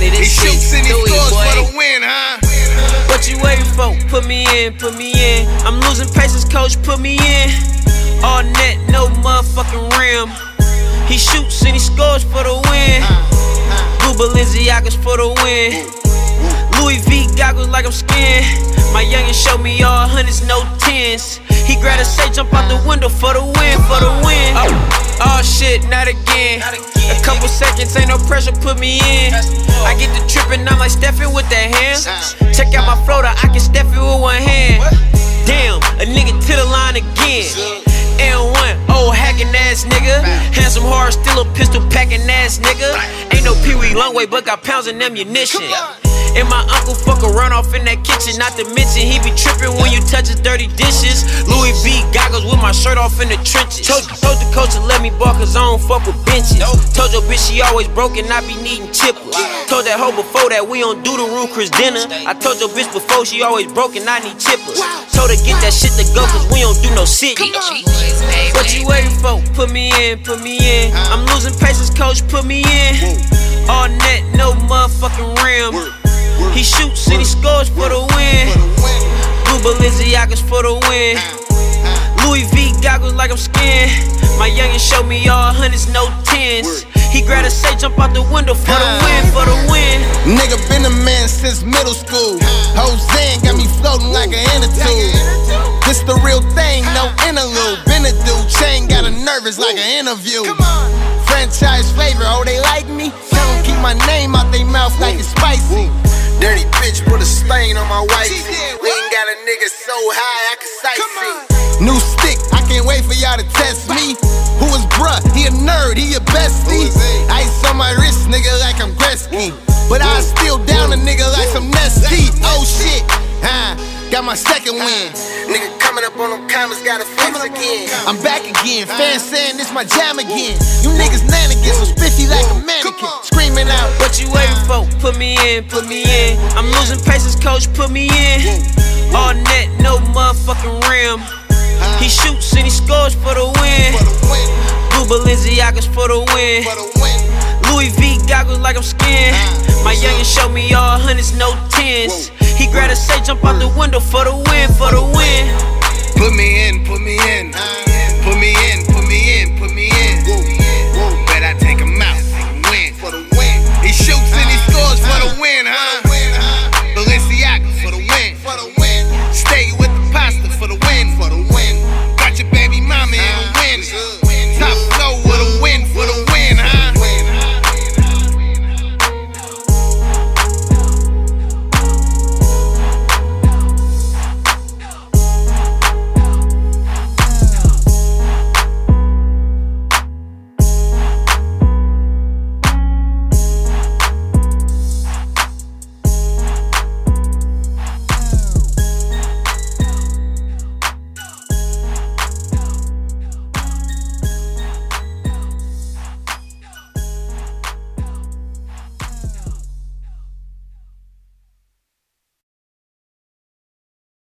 this He shit. shoots and he Do scores for the win, huh? What you waiting for? Put me in, put me in. I'm losing paces, coach, put me in. All net, no motherfucking rim. He shoots and he scores for the win. Blue Balenciagas for the win. Louis V goggles like I'm skinned. My youngin' show me all hundreds, no tens. He grabbed a say, jump out the window for the win, for the win. Oh, oh shit, not again. A couple seconds, ain't no pressure, put me in. I get the trippin', I'm like Stephen with that hand. Check out my floater, I can step it with one hand. Damn, a nigga to the line again. N1, old hacking ass nigga. Handsome hard, still a pistol packing ass nigga. Ain't no Pee Wee Longway, but got pounds of ammunition. And my uncle fuck around off in that kitchen. Not to mention, he be tripping when you touch his dirty dishes. Louis V goggles with my shirt off in the trenches. Told, told the coach to let me ball cause I don't fuck with benches. Told your bitch she always broke and I be needing chippers. Told that hoe before that we don't do the Ruth's Chris dinner. I told your bitch before she always broke and I need chippers. Told her get that shit to go cause we don't do no city. What you waiting for? Put me in, put me in. I'm losing paces, coach, put me in. All net, no motherfucking rim. He shoots and he scores for the win. Blue Balenciagas for the win. Louis V goggles like I'm skinned. My youngin' show me all hundreds, no tens. He grab a say, jump out the window for the win, for the win. Nigga been a man since middle school. Hosean got me floating like an inner. This the real thing, no interlude. Been a dude, chain got her nervous like an interview. Franchise flavor, oh they like me? Tell 'em keep my name out they mouth like it's spicy. Put a stain on my wife. We ain't got a nigga so high I can sightsee. New stick, I can't wait for y'all to test me. Who is bruh? He a nerd, he a bestie. Ice on my wrist, nigga, like I'm Gretzky. But I still down a nigga like some Nesty. Oh shit, huh? Got my second win. Nigga coming up on them comments, gotta flex again. I'm back again, fans saying this my jam again. You put me in, put me in. I'm losing patience, coach, put me in. All net, no motherfucking rim. He shoots and he scores for the win. Blue Balenciagas for the win. Louis V goggles like I'm skin. My youngin' show me all hundreds, no tens. He grabbed a say, jump out the window for the win, for the win. Put me in, put me in, put me in.